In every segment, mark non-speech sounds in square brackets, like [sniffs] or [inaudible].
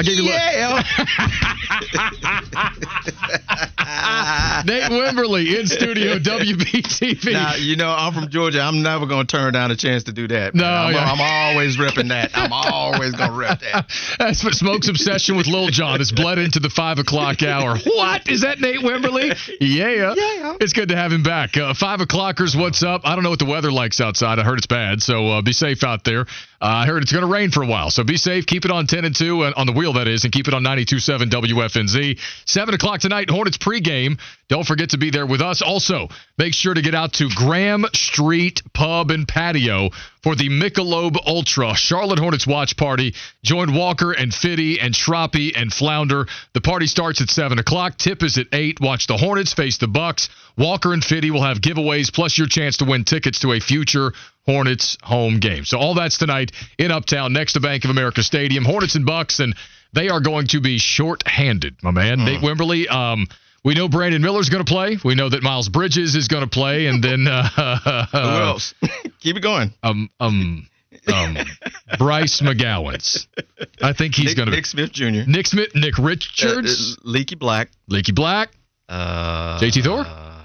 I'll give you Yeah. [laughs] Nate Wimberly in studio, [laughs] WBTV. now, you know, I'm from Georgia. I'm never going to turn down a chance to do that. No. I'm, yeah. I'm always repping that. I'm always going to rep that. [laughs] That's what Smoke's obsession with Lil Jon has bled into the five o'clock hour. What? Is that Nate Wimberly? Yeah. Yeah. It's good to have him back. Uh, five o'clockers, what's up? I don't know what the weather like's outside. I heard it's bad, so uh, be safe out there. Uh, I heard it's going to rain for a while, so be safe. Keep it on 10 and 2, uh, on the wheel, that is, and keep it on 92.7 WFNZ. 7 o'clock tonight, Hornets pregame. Don't forget to be there with us. Also, make sure to get out to Graham Street Pub and Patio for the Michelob Ultra Charlotte Hornets watch party. Join Walker and Fitty and Shroppy and Flounder. The party starts at 7 o'clock. Tip is at 8. Watch the Hornets face the Bucks. Walker and Fitty will have giveaways plus your chance to win tickets to a future Hornets home game. So all that's tonight in Uptown next to Bank of America Stadium. Hornets and Bucks, and they are going to be short-handed, my man. Nate Wimberly. Um, we know Brandon Miller's going to play. We know that Miles Bridges is going to play, and then uh, [laughs] Who else? [laughs] Keep it going. um um um Bryce McGowens. I think he's going to Nick Smith Jr. Nick Smith, Nick Uh, Richards, uh, Leaky Black. Leaky Black. Uh, JT Thor? Uh,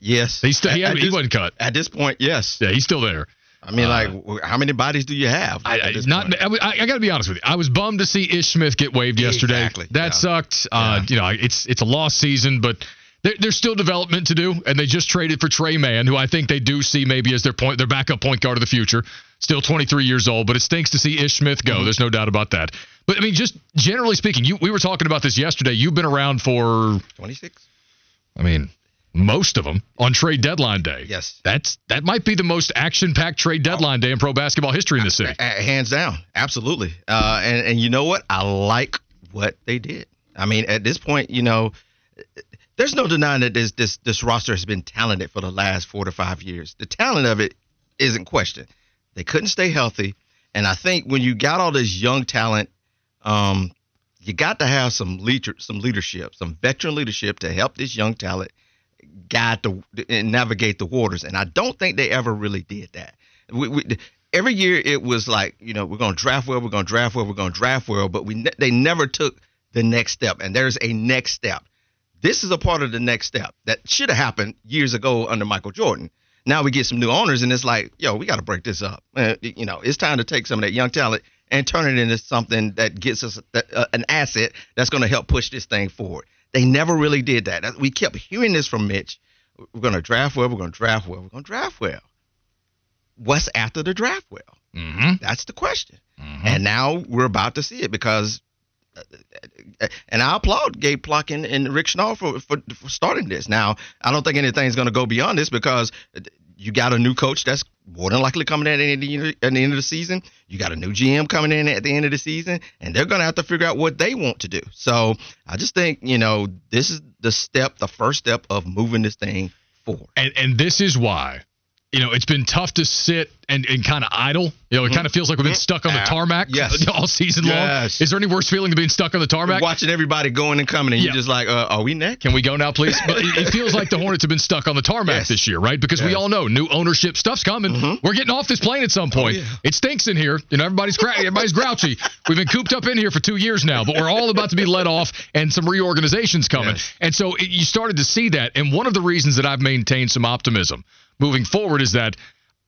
yes. He's still, he, At- had- at he this- wasn't cut. At this point, yes. Yeah, he's still there. I mean, Uh, like, how many bodies do you have? I, I not. I, I got to be honest with you. I was bummed to see Ish Smith get waived yesterday. Exactly, That yeah. sucked. Uh, You know, it's it's a lost season, but there, there's still development to do. And they just traded for Tre Mann, who I think they do see maybe as their point, their backup point guard of the future. Still 23 years old, but it stinks to see Ish Smith Mm-hmm. go. There's no doubt about that. But I mean, just generally speaking, you we were talking about this yesterday. You've been around for, 26? I mean, most of them on trade deadline day. Yes. That's that might be the most action-packed trade deadline day in pro basketball history in the city. Hands down, absolutely. Uh, and and you know what? I like what they did. I mean, at this point, you know, there's no denying that this this this roster has been talented for the last four to five years. The talent of it isn't questioned. They couldn't stay healthy, and I think when you got all this young talent, um, you got to have some leader, some leadership, some veteran leadership to help this young talent guide the and navigate the waters. And I don't think they ever really did that. We, we, every year it was like, you know, we're going to draft well, we're going to draft well, we're going to draft well, but we they never took the next step. And there's a next step. This is a part of the next step that should have happened years ago under Michael Jordan. Now we get some new owners, and it's like, yo, we got to break this up. Uh, you know, it's time to take some of that young talent and turn it into something that gets us uh, an asset that's going to help push this thing forward. They never really did that. We kept hearing this from Mitch. We're going to draft well. We're going to draft well. We're going to draft well. What's after the draft well? Mm-hmm. That's the question. And now we're about to see it because, uh, and I applaud Gabe Plotkin and Rick Schnall for, for, for starting this. Now, I don't think anything's going to go beyond this because you got a new coach that's more than likely coming in at the, end- at the end of the season. You got a new GM coming in at the end of the season, and they're going to have to figure out what they want to do. So I just think, you know, this is the step, the first step of moving this thing forward. and and this is why you know it's been tough to sit and, and kind of idle you know it kind of feels like we've been stuck on the tarmac yes. [laughs] all season long Yes. is there any worse feeling than being stuck on the tarmac Watching everybody going and coming, and Yeah. you're just like, uh, are we next? can we go now, please? But it, feels like the Hornets have been stuck on the tarmac Yes. this year, right? Because we all know new ownership stuff's coming. We're getting off this plane at some point. yeah. It stinks in here. You know, everybody's cra- everybody's grouchy. We've been cooped up in here for two years now, but we're all about to be let off, and some reorganizations coming. Yes. And so it, you started to see that. And one of the reasons that I've maintained some optimism moving forward is that.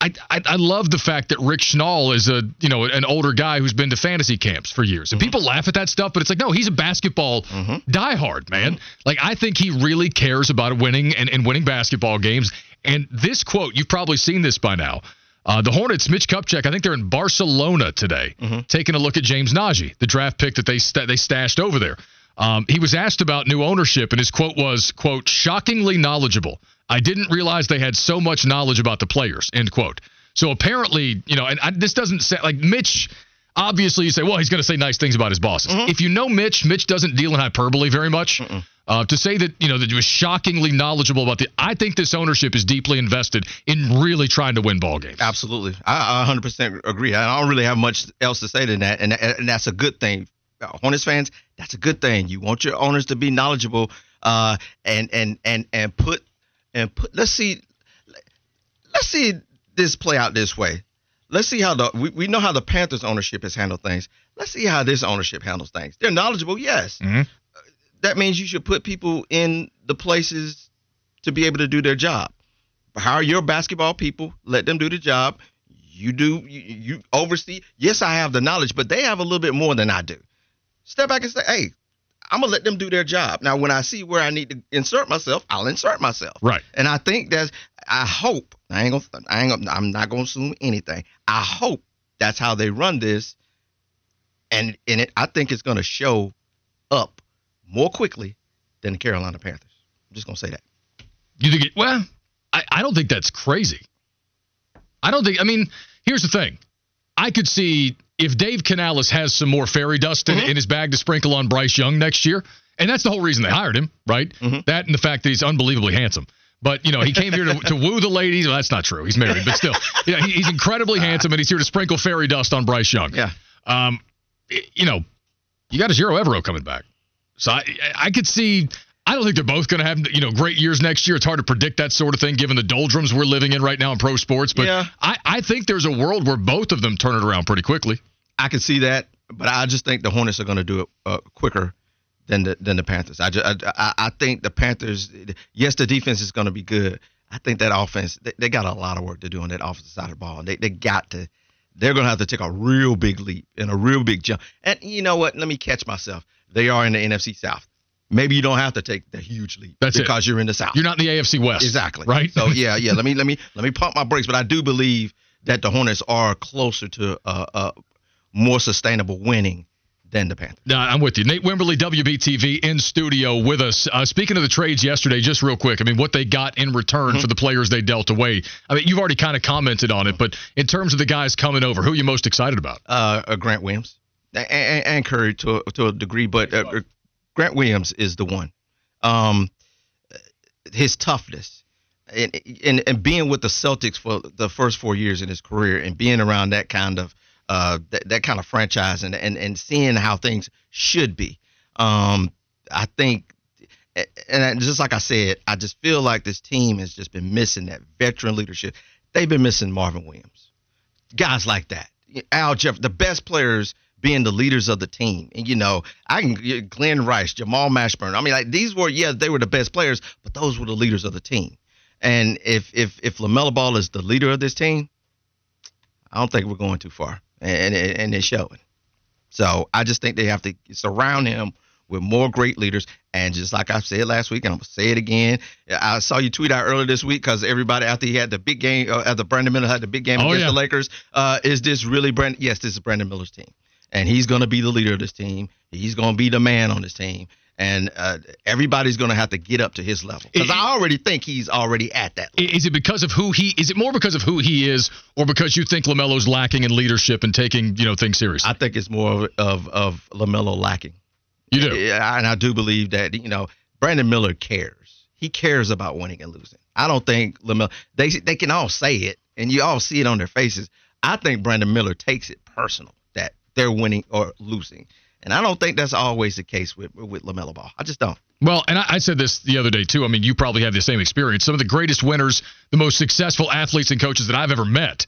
I, I, I love the fact that Rick Schnall is a you know an older guy who's been to fantasy camps for years, and people laugh at that stuff, but it's like no, he's a basketball diehard man. Like I think he really cares about winning and, and winning basketball games. And this quote, you've probably seen this by now. Uh, the Hornets, Mitch Kupchak, I think they're in Barcelona today, taking a look at James Nnaji, the draft pick that they sta they stashed over there. Um, he was asked about new ownership, and his quote was, "quote shockingly knowledgeable. I didn't realize they had so much knowledge about the players." End quote. So apparently, you know, and I, this doesn't say like Mitch. obviously you say, well, he's going to say nice things about his bosses. Mm-hmm. If you know Mitch, Mitch doesn't deal in hyperbole very much. Uh, to say that you know that he was shockingly knowledgeable about the, I think this ownership is deeply invested in really trying to win ball games. Absolutely, I, I 100% agree. I don't really have much else to say than that, and and that's a good thing. Hornets fans, that's a good thing. You want your owners to be knowledgeable, uh, and and and and put and put. Let's see, let's see this play out this way. Let's see how the we, we know how the Panthers ownership has handled things. Let's see how this ownership handles things. They're knowledgeable, yes. Mm-hmm. That means you should put people in the places to be able to do their job. Hire your basketball people, let them do the job. You do you, you oversee. Yes, I have the knowledge, but they have a little bit more than I do. Step back and say, hey, I'm gonna let them do their job. Now, when I see where I need to insert myself, I'll insert myself. Right. And I think that's. I hope I ain't gonna. I ain't gonna. I'm not gonna assume anything. I hope that's how they run this, and in it, I think it's gonna show up more quickly than the Carolina Panthers. I'm just gonna say that. You think it? Well, I, I don't think that's crazy. I don't think. I mean, here's the thing. I could see if Dave Canales has some more fairy dust in, mm-hmm. in, his bag to sprinkle on Bryce Young next year, and that's the whole reason they hired him, right? Mm-hmm. That and the fact that he's unbelievably handsome. But you know, he came here to, to woo the ladies. Well, that's not true. He's married, but still, yeah, he, he's incredibly handsome, and he's here to sprinkle fairy dust on Bryce Young. Yeah. Um, you know, you got a Ejiro Evero coming back, so I I could see. I don't think they're both going to have you know great years next year. It's hard to predict that sort of thing given the doldrums we're living in right now in pro sports. But yeah. I, I think there's a world where both of them turn it around pretty quickly. I can see that, but I just think the Hornets are going to do it uh, quicker than the than the Panthers. I, just, I I think the Panthers. Yes, the defense is going to be good. I think that offense they, they, got a lot of work to do on that offensive side of the ball. They they got to. They're going to have to take a real big leap and a real big jump. And you know what? Let me catch myself. They are in the NFC South. Maybe you don't have to take the huge leap That's because it. you're in the South. You're not in the AFC West. Exactly. Right. So yeah, [laughs] yeah. let me let me let me pump my brakes. But I do believe that the Hornets are closer to uh, uh, more sustainable winning than the Panthers. No, I'm with you. Nate Wimberly, WBTV, in studio with us. Uh, speaking of the trades yesterday, just real quick, I mean, what they got in return mm-hmm. for the players they dealt away. I mean, you've already kind of commented on it, but in terms of the guys coming over, who are you most excited about? Uh, uh Grant Williams and, and, Curry to, to a degree, but uh, Grant Williams is the one. Um, his toughness. And, and and being with the Celtics for the first four years in his career, and being around that kind of uh, that, that kind of franchise and, and, and seeing how things should be. Um, I think, and just like I said, I just feel like this team has just been missing that veteran leadership. They've been missing Marvin Williams, guys like that. Al Jeff, the best players being the leaders of the team. And you know, I can Glen Rice, Jamal Mashburn. I mean, like these were yeah, they were the best players, but those were the leaders of the team. And if if if Lamelo Ball is the leader of this team, I don't think we're going too far and and they're showing. So I just think they have to surround him with more great leaders. And just like I said last week, and I'm gonna say it again. I saw you tweet out earlier this week because everybody after he had the big game, uh, after Brandon Miller had the big game oh, against yeah. the Lakers, uh, is this really Brandon? Yes, this is Brandon Miller's team, and he's gonna be the leader of this team. He's gonna be the man on this team and uh, everybody's going to have to get up to his level because I already think he's already at that. Level. Is it because of who he? Is it more because of who he is, or because you think Lamelo's lacking in leadership and taking you know things seriously? I think it's more of of, of Lamelo lacking. You do, and I do believe that you know Brandon Miller cares. He cares about winning and losing. I don't think Lamelo. They they can all say it, and you all see it on their faces. I think Brandon Miller takes it personal they're winning or losing. And I don't think that's always the case with with Lamelo Ball. I just don't. Well, and I, I, said this the other day too. I mean, you probably have the same experience. Some of the greatest winners, the most successful athletes and coaches that I've ever met,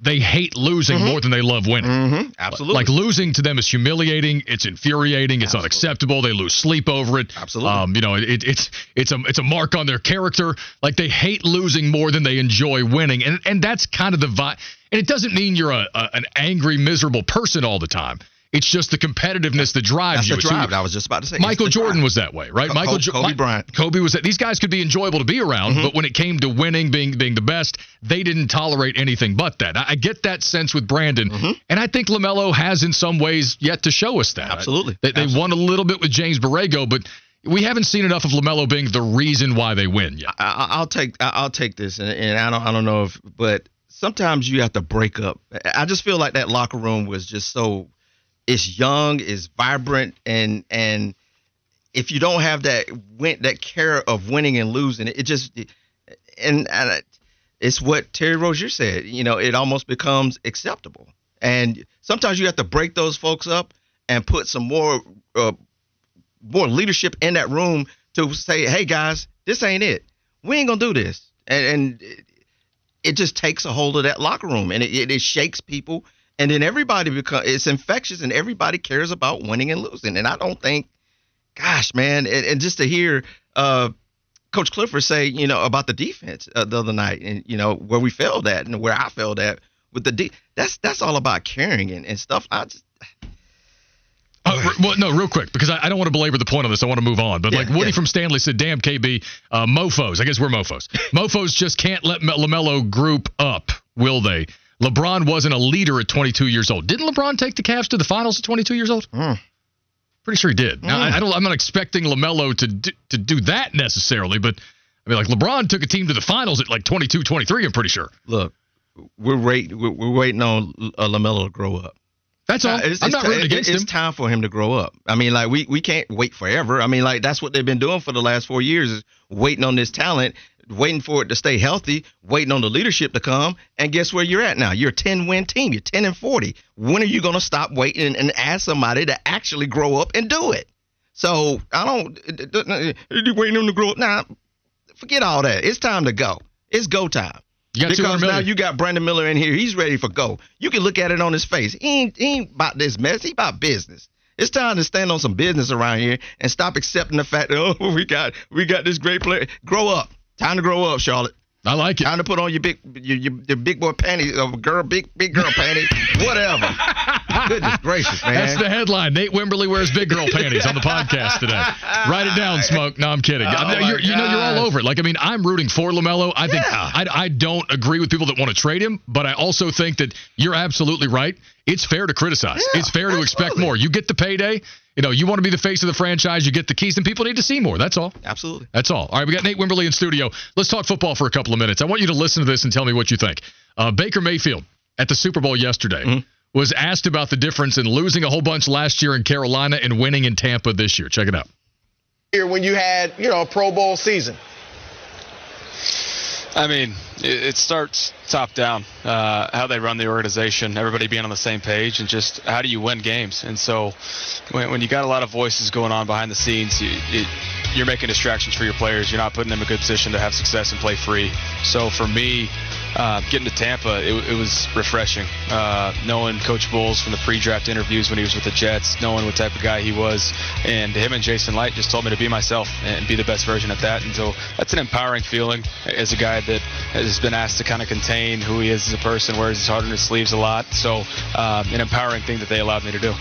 they hate losing mm-hmm. more than they love winning. Mm-hmm. Absolutely. Like losing to them is humiliating. It's infuriating. It's Absolutely. unacceptable. They lose sleep over it. Absolutely. Um, you know, it, it's it's a it's a mark on their character. Like they hate losing more than they enjoy winning, and and that's kind of the vibe. And it doesn't mean you're a, a an angry, miserable person all the time. It's just the competitiveness that drives That's you. The drive. I was just about to say. Michael Jordan drive. was that way, right? Michael Kobe, Kobe Bryant. Kobe was that. These guys could be enjoyable to be around, mm-hmm. but when it came to winning, being being the best, they didn't tolerate anything but that. I, I get that sense with Brandon, mm-hmm. and I think Lamelo has in some ways yet to show us that. Absolutely. They, they Absolutely. won a little bit with James Borrego, but we haven't seen enough of Lamelo being the reason why they win yet. I, will take I'll take this, and, and I don't I don't know if, but sometimes you have to break up. I just feel like that locker room was just so it's young, it's vibrant, and and if you don't have that win that care of winning and losing, it just and, and it's what Terry Rozier said. You know, it almost becomes acceptable, and sometimes you have to break those folks up and put some more uh, more leadership in that room to say, hey guys, this ain't it. We ain't gonna do this, and, and it just takes a hold of that locker room, and it, it, it shakes people, and then everybody becomes it's infectious, and everybody cares about winning and losing, and I don't think gosh, man, and, and just to hear uh, Coach Clifford say, you know, about the defense uh, the other night, and you know where we failed at, and where I failed at with the D. That's that's all about caring and, and stuff. I just. [sighs] Uh, well, no, real quick, because I, I, don't want to belabor the point of this. I want to move on. But yeah, like Woody yeah. from Stanley said, damn, KB, uh, mofos. I guess we're mofos. [laughs] mofos just can't let LaMelo group up, will they? LeBron wasn't a leader at 22 years old. Didn't LeBron take the Cavs to the finals at 22 years old? Mm. Pretty sure he did. Now, I, I, don't. I'm not expecting Lamelo to do, to do that necessarily, but I mean, like LeBron took a team to the finals at like 22, 23. I'm pretty sure. Look, we're wait, we're, we're waiting on uh, Lamelo to grow up. That's all. It's, I'm not rooting against it's him. It's time for him to grow up. I mean, like we we can't wait forever. I mean, like that's what they've been doing for the last four years is waiting on this talent waiting for it to stay healthy, waiting on the leadership to come. And guess where you're at now? You're a 10 win team. You're 10 and 40. When are you going to stop waiting and ask somebody to actually grow up and do it? So I don't, you waiting on to grow up. Now, forget all that. It's time to go. It's go time. because now you got Brandon Miller in here. He's ready for go. You can look at it on his face. He ain't, he ain't about this mess. He about business. It's time to stand on some business around here and stop accepting the fact that oh [laughs] we got we got this great player. Grow up. Time to grow up, Charlotte. I like it. Time to put on your big your, your, your big boy panties, uh, girl, big big girl panties, whatever. [laughs] Goodness gracious, man. That's the headline. Nate Wimberly wears big girl panties on the podcast today. Write it down, Smoke. No, I'm kidding. Oh you know, you're all over it. Like, I mean, I'm rooting for LaMelo. I think yeah. I, I don't agree with people that want to trade him, but I also think that you're absolutely right. It's fair to criticize. Yeah, it's fair absolutely. to expect more. You get the payday you know, you want to be the face of the franchise, you get the keys, and people need to see more. That's all. Absolutely. That's all. All right, we got Nate Wimberly in studio. Let's talk football for a couple of minutes. I want you to listen to this and tell me what you think. Uh, Baker Mayfield at the Super Bowl yesterday mm-hmm. Was asked about the difference in losing a whole bunch last year in Carolina and winning in Tampa this year. Check it out. Here, when you had, you know, a Pro Bowl season. I mean, it, starts top down, uh, how they run the organization, everybody being on the same page, and just how do you win games. And so, when, when you got a lot of voices going on behind the scenes, you, it, you're making distractions for your players. You're not putting them in a good position to have success and play free. So for me, uh, getting to Tampa, it, it was refreshing. Uh, knowing Coach Bowles from the pre-draft interviews when he was with the Jets, knowing what type of guy he was, and him and Jason Licht just told me to be myself and be the best version of that. And so that's an empowering feeling as a guy that has been asked to kind of contain who he is as a person, wears his heart on his sleeves a lot. So um, an empowering thing that they allowed me to do.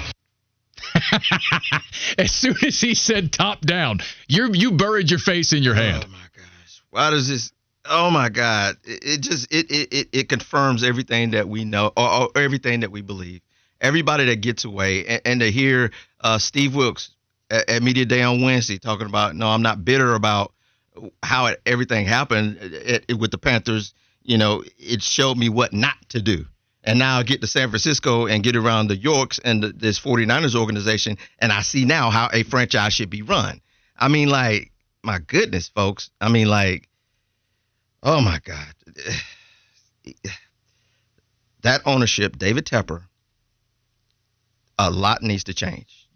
[laughs] as soon as he said top down, you you buried your face in your hand. Oh my gosh! Why does this? Oh my God! It, it just it, it it confirms everything that we know or, or, everything that we believe. Everybody that gets away and, and to hear uh, Steve Wilks at, at, media day on Wednesday talking about no, I'm not bitter about how it, everything happened with the Panthers. You know, it showed me what not to do. And now I get to San Francisco and get around the Yorks and the, this 49ers organization, and I see now how a franchise should be run. I mean, like, my goodness, folks. I mean, like, Oh my God. That ownership, David Tepper, a lot needs to change.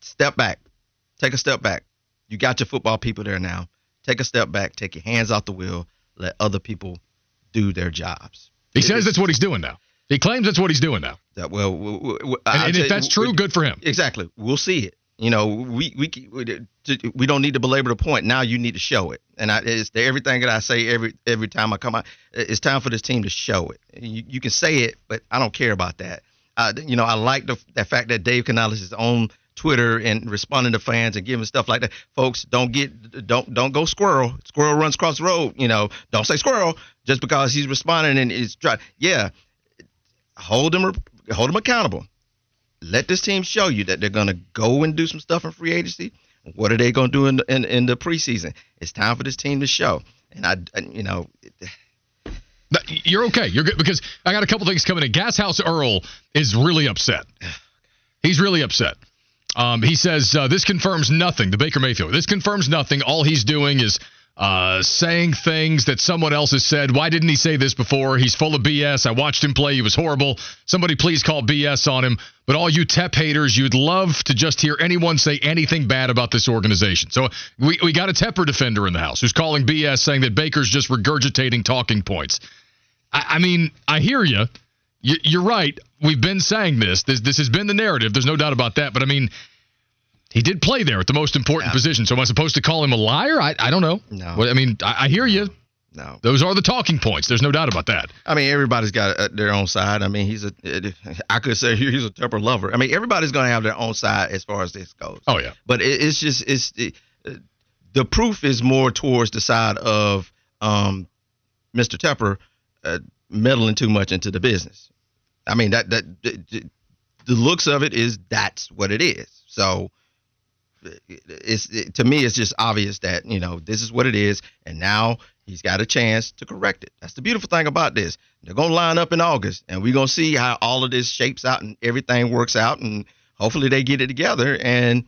Step back. Take a step back. You got your football people there now. Take a step back. Take your hands off the wheel. Let other people do their jobs. He it, says that's what he's doing now. He claims that's what he's doing now. That, well, we, we, and, and if that's true, good for him. Exactly. We'll see it. You know, we we we don't need to belabor the point. Now you need to show it, and I, it's everything that I say every every time I come out. It's time for this team to show it. You, you can say it, but I don't care about that. Uh, you know, I like the, the fact that Dave Canales is on Twitter and responding to fans and giving stuff like that. Folks, don't get don't don't go squirrel. Squirrel runs across the road. You know, don't say squirrel just because he's responding and it's trying. Yeah, hold him hold him accountable let this team show you that they're going to go and do some stuff in free agency. What are they going to do in in, in the preseason? It's time for this team to show. And I, you know, You're okay. You're good because I got a couple things coming in. Gas House Earl is really upset. He's really upset. Um, he says uh, this confirms nothing. The Baker Mayfield. This confirms nothing. All he's doing is uh, saying things that someone else has said. Why didn't he say this before? He's full of BS. I watched him play. He was horrible. Somebody please call BS on him. But all you TEP haters, you'd love to just hear anyone say anything bad about this organization. So we, we got a Tepper defender in the house who's calling BS, saying that Baker's just regurgitating talking points. I, I mean, I hear you. You're right. We've been saying this. This this has been the narrative. There's no doubt about that. But I mean, he did play there at the most important yeah. position. So am I supposed to call him a liar? I, I don't know. No. Well, I mean, I, I, hear you. No. Those are the talking points. There's no doubt about that. I mean, everybody's got uh, their own side. I mean, he's a. I could say he's a Tepper lover. I mean, everybody's going to have their own side as far as this goes. Oh yeah. But it, it's just it's it, the proof is more towards the side of um, Mr. Tepper uh, meddling too much into the business. I mean that that the, the looks of it is that's what it is. So it's it, to me it's just obvious that you know this is what it is, and now he's got a chance to correct it. That's the beautiful thing about this. They're gonna line up in August, and we're gonna see how all of this shapes out and everything works out, and hopefully they get it together and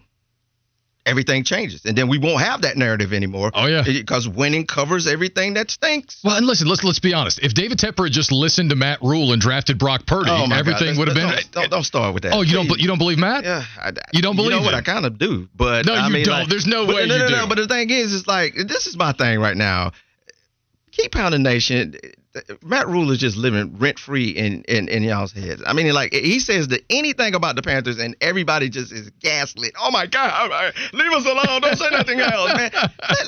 everything changes, and then we won't have that narrative anymore. Oh yeah, because winning covers everything that stinks. Well, and listen, let's let's be honest. If David Tepper had just listened to Matt Rhule and drafted Brock Purdy, oh everything would have been. Don't, don't, don't, start with that. Oh, you please. don't you don't believe Matt? Yeah, I, you don't believe. You know him? what? I kind of do, but no, I you mean, don't. Like, There's no but, way no, you no, do. No, but the thing is, it's like this is my thing right now. Keep pounding nation Matt Rhule is just living rent free in, in in y'all's heads. I mean, like he says that anything about the Panthers, and everybody just is gaslit. Oh my God, leave us alone! Don't say nothing else, man.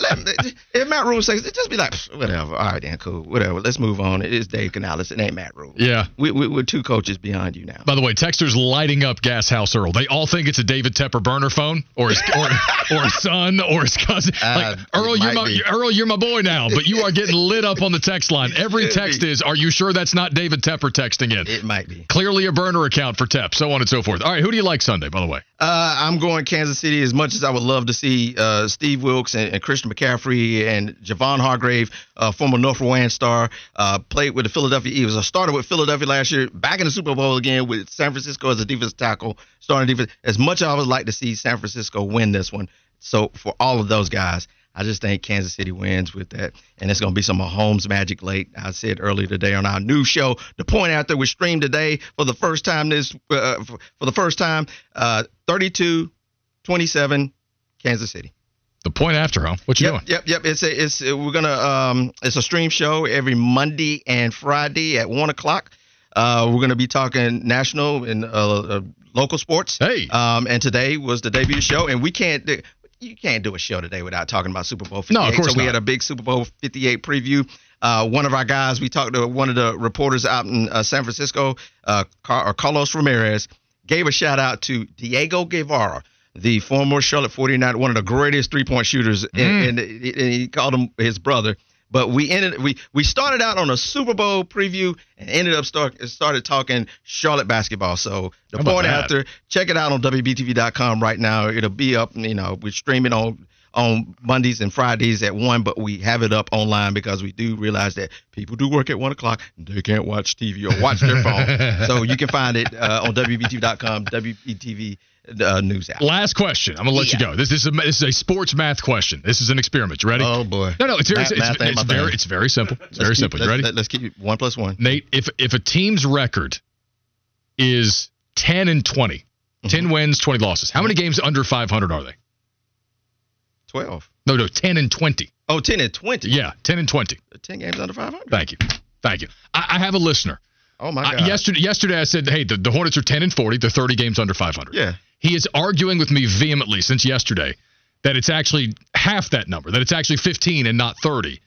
Let, let, if Matt Rhule says, it, just be like, whatever. All right, then, cool, whatever. Let's move on. It is Dave Canales. It ain't Matt Rhule. Yeah, we, we, we're two coaches behind you now. By the way, texters lighting up Gas House Earl. They all think it's a David Tepper burner phone, or his or, or his son, or his cousin. [laughs] Uh, like Earl, you're my be. Earl, you're my boy now, but you are getting lit up on the text line. Every [laughs] text is, "Are you?" sure that's not David Tepper texting in? It might be. Clearly a burner account for Tep, so on and so forth. All right, who do you like Sunday, by the way? Uh, I'm going Kansas City as much as I would love to see uh, Steve Wilks and, and, Christian McCaffrey and Javon Hargrave, uh, former Wayne star, uh, played with the Philadelphia Eagles. I started with Philadelphia last year, back in the Super Bowl again with San Francisco as a defensive tackle, starting defense. As much as I would like to see San Francisco win this one, so for all of those guys, I just think Kansas City wins with that, and it's going to be some Mahomes magic late. I said earlier today on our new show, the point after was streamed today for the first time this uh, for, for, the first time, uh, 32-27, Kansas City. The point after, huh? What you yep, doing? Yep, yep. It's a, it's we're gonna um it's a stream show every Monday and Friday at one o'clock. Uh, we're gonna be talking national and uh, uh, local sports. Hey. Um, and today was the debut show, and we can't you can't do a show today without talking about Super Bowl 58. No, of course So we not. had a big Super Bowl 58 preview. Uh, one of our guys, we talked to one of the reporters out in uh, San Francisco, uh, Carlos Ramirez, gave a shout out to Diego Guevara, the former Charlotte 49, one of the greatest three point shooters, mm. and, and, he called him his brother. But we ended we we started out on a Super Bowl preview and ended up start started talking Charlotte basketball. So the point after, check it out on WBTV.com right now. It'll be up. You know, we're streaming on on Mondays and Fridays at one, but we have it up online because we do realize that people do work at one o'clock. They can't watch TV or watch their phone. so [laughs] you can find it uh, on WBTV.com, WBTV uh, news app. Last question. I'm gonna let yeah. you go. This, this, is a, this is a sports math question. This is an experiment. You ready? Oh boy. No, no. It's very, math, it's, math it's, it's very, it's very simple. It's very keep, simple. You ready? Let, us keep one plus one. Nate, if if a team's record is 10 and 20, mm-hmm. 10 wins, 20 losses, how many games under 500 are they? 12. No, no, 10 and 20. Oh, 10 and 20. Yeah, 10 and 20. 10 games under 500. Thank you. Thank you. I, I have a listener. Oh my God. I, yesterday, yesterday I said, hey, the, the Hornets are 10 and 40. They're 30 games under 500. Yeah. He is arguing with me vehemently since yesterday that it's actually half that number, that it's actually 15 and not 30.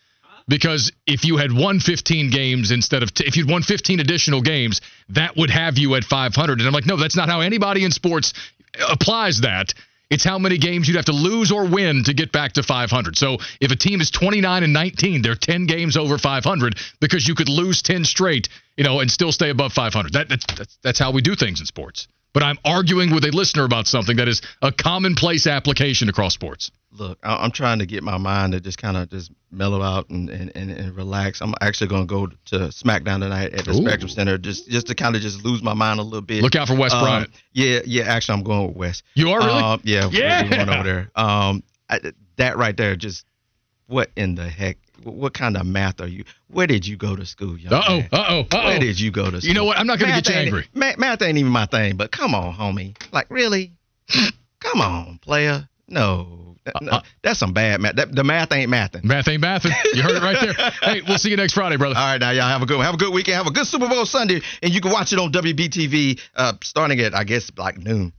Because if you had won 15 games instead of, t- if you'd won 15 additional games, that would have you at 500. And I'm like, no, that's not how anybody in sports applies that. It's how many games you'd have to lose or win to get back to 500. So if a team is 29 and 19, they're 10 games over 500 because you could lose 10 straight, you know, and still stay above 500. That, that's, that's, that's how we do things in sports. But I'm arguing with a listener about something that is a commonplace application across sports. Look, I'm trying to get my mind to just kind of just mellow out and, and, and, and relax. I'm actually going to go to SmackDown tonight at the Ooh. Spectrum Center just just to kind of just lose my mind a little bit. Look out for Wes Um, Bryant. Yeah, yeah. Actually, I'm going with West. You are really? Um, yeah, Yeah. going over there. Um, I, that right there, just what in the heck? What kind of math are you? Where did you go to school, young Uh oh. man? Uh oh. uh-oh. Where did you go to school? You know what? I'm not going to Math get you angry. ma- math ain't even my thing, but come on, homie. Like, really? [sniffs] come on, player. No. That- no, Uh, uh. that's some bad math. That, the math ain't mathing. Math ain't mathing. You heard it right there. [laughs] hey, we'll see you next Friday, brother. All right, now y'all have a good one. Have a good weekend. Have a good Super Bowl Sunday, and you can watch it on WBTV uh, starting at I guess like noon.